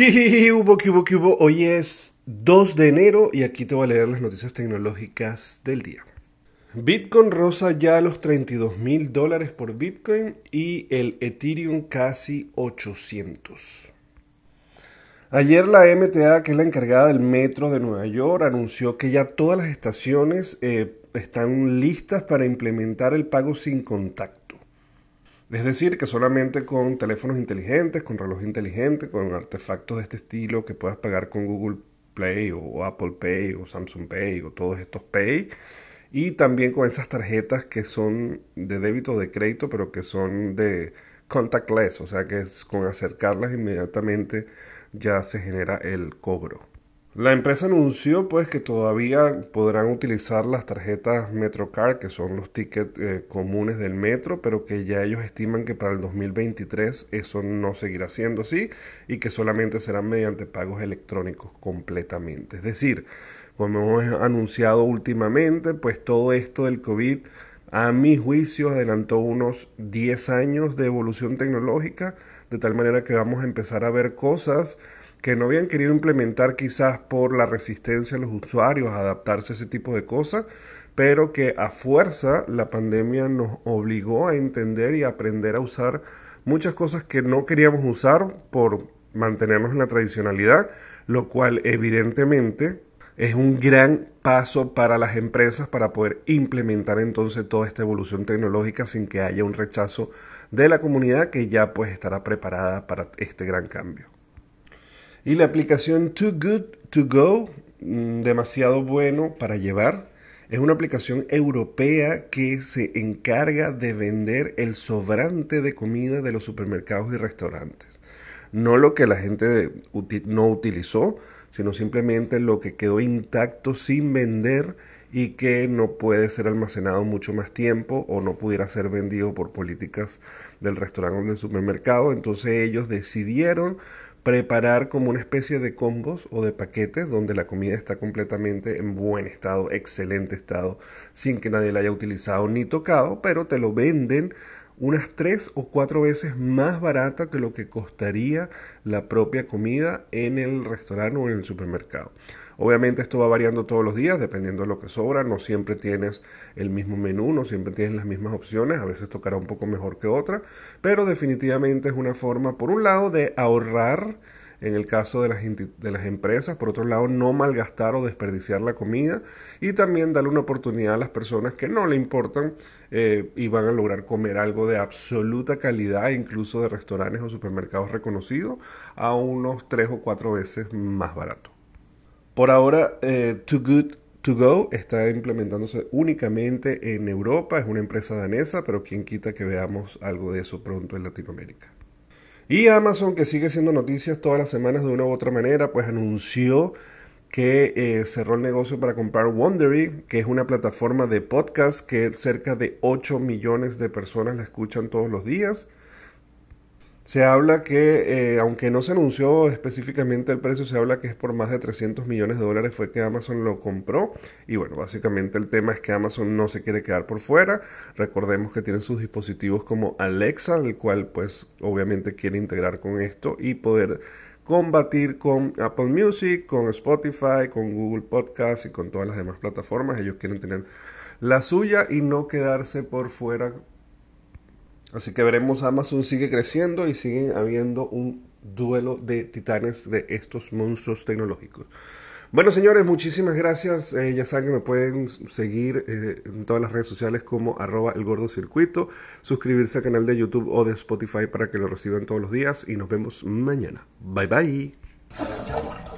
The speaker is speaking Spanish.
¿Qué hubo, hubo, hubo? Hoy es 2 de enero y aquí te voy a leer las noticias tecnológicas del día. Bitcoin rosa ya los 32 mil dólares por Bitcoin y el Ethereum casi 800. Ayer la MTA, que es la encargada del metro de Nueva York, anunció que ya todas las estaciones eh, están listas para implementar el pago sin contacto. Es decir, que solamente con teléfonos inteligentes, con reloj inteligente, con artefactos de este estilo que puedas pagar con Google Play o Apple Pay o Samsung Pay o todos estos Pay. Y también con esas tarjetas que son de débito o de crédito, pero que son de contactless, o sea que con acercarlas inmediatamente ya se genera el cobro. La empresa anunció pues que todavía podrán utilizar las tarjetas MetroCard, que son los tickets eh, comunes del metro, pero que ya ellos estiman que para el 2023 eso no seguirá siendo así y que solamente serán mediante pagos electrónicos completamente. Es decir, como hemos anunciado últimamente, pues todo esto del COVID a mi juicio adelantó unos 10 años de evolución tecnológica, de tal manera que vamos a empezar a ver cosas que no habían querido implementar quizás por la resistencia de los usuarios a adaptarse a ese tipo de cosas, pero que a fuerza la pandemia nos obligó a entender y aprender a usar muchas cosas que no queríamos usar por mantenernos en la tradicionalidad, lo cual evidentemente es un gran paso para las empresas para poder implementar entonces toda esta evolución tecnológica sin que haya un rechazo de la comunidad que ya pues estará preparada para este gran cambio. Y la aplicación Too Good To Go, mm, demasiado bueno para llevar, es una aplicación europea que se encarga de vender el sobrante de comida de los supermercados y restaurantes. No lo que la gente no utilizó, sino simplemente lo que quedó intacto sin vender y que no puede ser almacenado mucho más tiempo o no pudiera ser vendido por políticas del restaurante o del supermercado. Entonces ellos decidieron preparar como una especie de combos o de paquetes donde la comida está completamente en buen estado, excelente estado, sin que nadie la haya utilizado ni tocado, pero te lo venden unas tres o cuatro veces más barata que lo que costaría la propia comida en el restaurante o en el supermercado. Obviamente esto va variando todos los días dependiendo de lo que sobra, no siempre tienes el mismo menú, no siempre tienes las mismas opciones, a veces tocará un poco mejor que otra, pero definitivamente es una forma por un lado de ahorrar en el caso de las, de las empresas, por otro lado, no malgastar o desperdiciar la comida y también darle una oportunidad a las personas que no le importan eh, y van a lograr comer algo de absoluta calidad, incluso de restaurantes o supermercados reconocidos, a unos tres o cuatro veces más barato. Por ahora, eh, Too Good To Go está implementándose únicamente en Europa, es una empresa danesa, pero quien quita que veamos algo de eso pronto en Latinoamérica. Y Amazon, que sigue siendo noticias todas las semanas de una u otra manera, pues anunció que eh, cerró el negocio para comprar Wondery, que es una plataforma de podcast que cerca de 8 millones de personas la escuchan todos los días. Se habla que, eh, aunque no se anunció específicamente el precio, se habla que es por más de 300 millones de dólares fue que Amazon lo compró. Y bueno, básicamente el tema es que Amazon no se quiere quedar por fuera. Recordemos que tienen sus dispositivos como Alexa, el cual pues obviamente quiere integrar con esto y poder combatir con Apple Music, con Spotify, con Google Podcast y con todas las demás plataformas. Ellos quieren tener la suya y no quedarse por fuera Así que veremos, Amazon sigue creciendo y sigue habiendo un duelo de titanes de estos monstruos tecnológicos. Bueno, señores, muchísimas gracias. Eh, ya saben que me pueden seguir eh, en todas las redes sociales como arroba el gordo circuito, suscribirse al canal de YouTube o de Spotify para que lo reciban todos los días y nos vemos mañana. Bye bye.